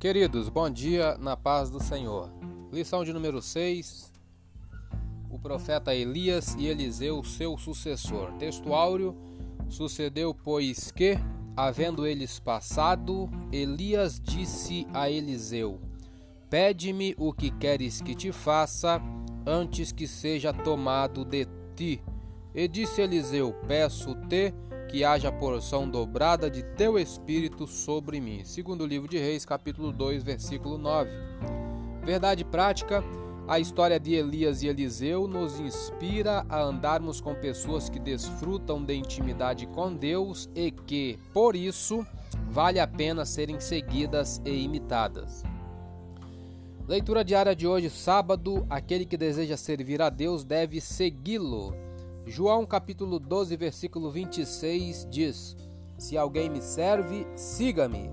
Queridos, bom dia na paz do Senhor. Lição de número 6. O profeta Elias e Eliseu, seu sucessor. Texto áureo: Sucedeu, pois, que, havendo eles passado, Elias disse a Eliseu: Pede-me o que queres que te faça, antes que seja tomado de ti. E disse Eliseu: Peço-te que haja porção dobrada de teu espírito sobre mim. Segundo livro de Reis, capítulo 2, versículo 9. Verdade prática, a história de Elias e Eliseu nos inspira a andarmos com pessoas que desfrutam de intimidade com Deus e que, por isso, vale a pena serem seguidas e imitadas. Leitura diária de hoje, sábado. Aquele que deseja servir a Deus deve segui-lo. João capítulo 12, versículo 26 diz: Se alguém me serve, siga-me,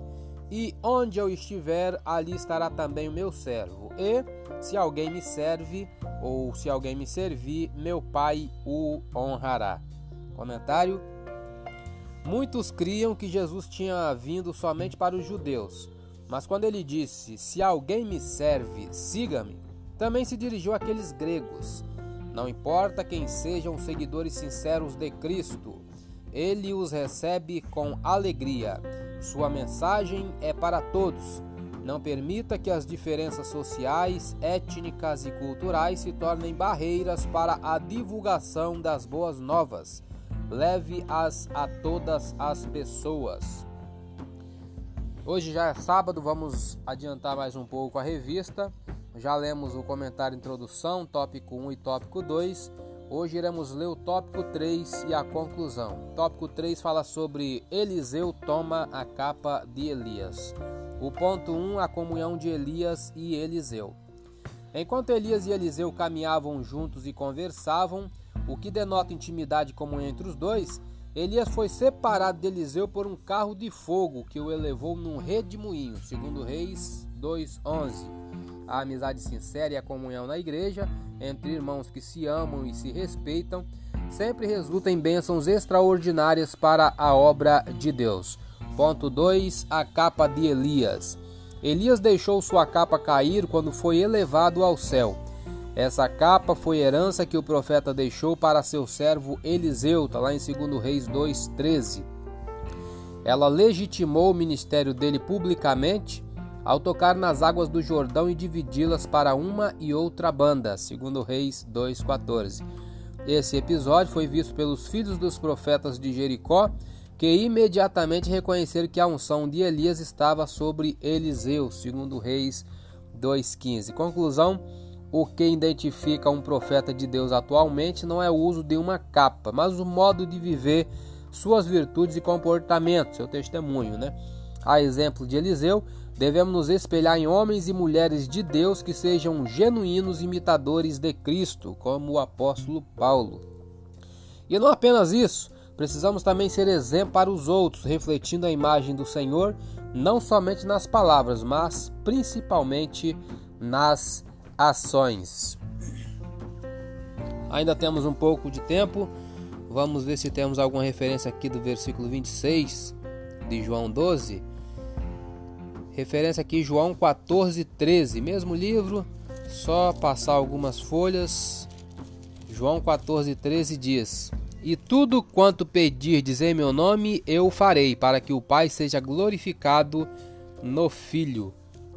e onde eu estiver, ali estará também o meu servo. E se alguém me serve, ou se alguém me servir, meu Pai o honrará. Comentário: Muitos criam que Jesus tinha vindo somente para os judeus, mas quando ele disse: Se alguém me serve, siga-me, também se dirigiu àqueles gregos não importa quem sejam seguidores sinceros de Cristo, ele os recebe com alegria. Sua mensagem é para todos. Não permita que as diferenças sociais, étnicas e culturais se tornem barreiras para a divulgação das boas novas. Leve-as a todas as pessoas. Hoje já é sábado, vamos adiantar mais um pouco a revista. Já lemos o comentário introdução, tópico 1 e tópico 2. Hoje iremos ler o tópico 3 e a conclusão. Tópico 3 fala sobre Eliseu toma a capa de Elias. O ponto 1, a comunhão de Elias e Eliseu. Enquanto Elias e Eliseu caminhavam juntos e conversavam, o que denota intimidade comunhão entre os dois, Elias foi separado de Eliseu por um carro de fogo que o elevou num redemoinho, segundo Reis 2:11. A amizade sincera e a comunhão na igreja, entre irmãos que se amam e se respeitam, sempre resulta em bênçãos extraordinárias para a obra de Deus. Ponto 2. A capa de Elias. Elias deixou sua capa cair quando foi elevado ao céu. Essa capa foi herança que o profeta deixou para seu servo Eliseu, está lá em 2 Reis 2,13. Ela legitimou o ministério dele publicamente ao tocar nas águas do Jordão e dividi-las para uma e outra banda, segundo Reis 2:14. Esse episódio foi visto pelos filhos dos profetas de Jericó, que imediatamente reconheceram que a unção de Elias estava sobre Eliseu, segundo Reis 2:15. Conclusão: o que identifica um profeta de Deus atualmente não é o uso de uma capa, mas o modo de viver, suas virtudes e comportamentos, seu testemunho, né? A exemplo de Eliseu, devemos nos espelhar em homens e mulheres de Deus que sejam genuínos imitadores de Cristo, como o apóstolo Paulo. E não apenas isso, precisamos também ser exemplo para os outros, refletindo a imagem do Senhor, não somente nas palavras, mas principalmente nas ações. Ainda temos um pouco de tempo. Vamos ver se temos alguma referência aqui do versículo 26 de João 12 Referência aqui João 14, 13. Mesmo livro, só passar algumas folhas. João 14, 13 diz: E tudo quanto pedirdes em meu nome, eu farei, para que o Pai seja glorificado no Filho.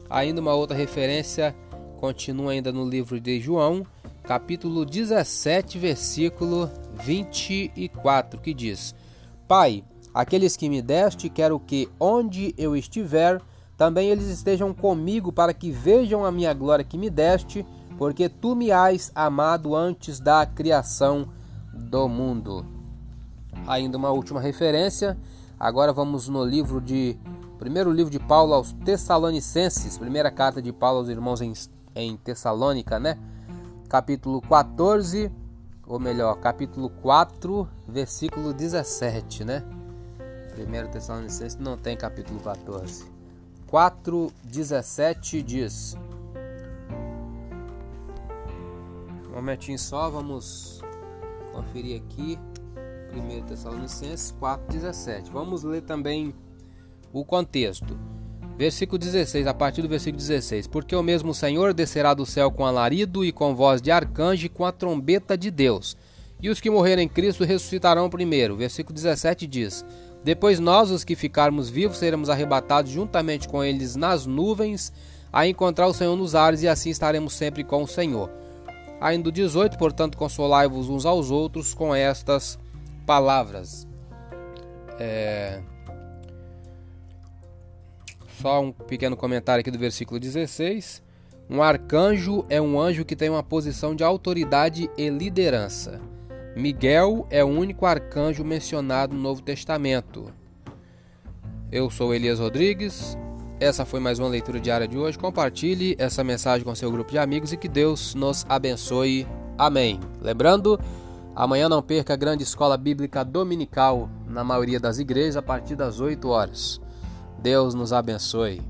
Ainda uma outra referência, continua ainda no livro de João, capítulo 17, versículo 24, que diz: Pai, aqueles que me deste, quero que onde eu estiver, também eles estejam comigo para que vejam a minha glória que me deste, porque tu me has amado antes da criação do mundo. Ainda uma última referência. Agora vamos no livro de primeiro livro de Paulo aos Tessalonicenses, primeira carta de Paulo aos irmãos em, em Tessalônica, né? Capítulo 14, ou melhor, capítulo 4, versículo 17, né? Primeiro Tessalonicenses não tem capítulo 14. 4,17 diz. Um momentinho só, vamos conferir aqui. 1 Tessalonicenses 4,17. Vamos ler também o contexto. Versículo 16, a partir do versículo 16: Porque o mesmo Senhor descerá do céu com alarido e com voz de arcanjo e com a trombeta de Deus. E os que morrerem em Cristo ressuscitarão primeiro. Versículo 17 diz: Depois nós, os que ficarmos vivos, seremos arrebatados juntamente com eles nas nuvens, a encontrar o Senhor nos ares, e assim estaremos sempre com o Senhor. Ainda 18, portanto, consolai-vos uns aos outros com estas palavras. É... Só um pequeno comentário aqui do versículo 16. Um arcanjo é um anjo que tem uma posição de autoridade e liderança. Miguel é o único arcanjo mencionado no Novo Testamento. Eu sou Elias Rodrigues. Essa foi mais uma leitura diária de hoje. Compartilhe essa mensagem com seu grupo de amigos e que Deus nos abençoe. Amém. Lembrando, amanhã não perca a grande escola bíblica dominical na maioria das igrejas a partir das 8 horas. Deus nos abençoe.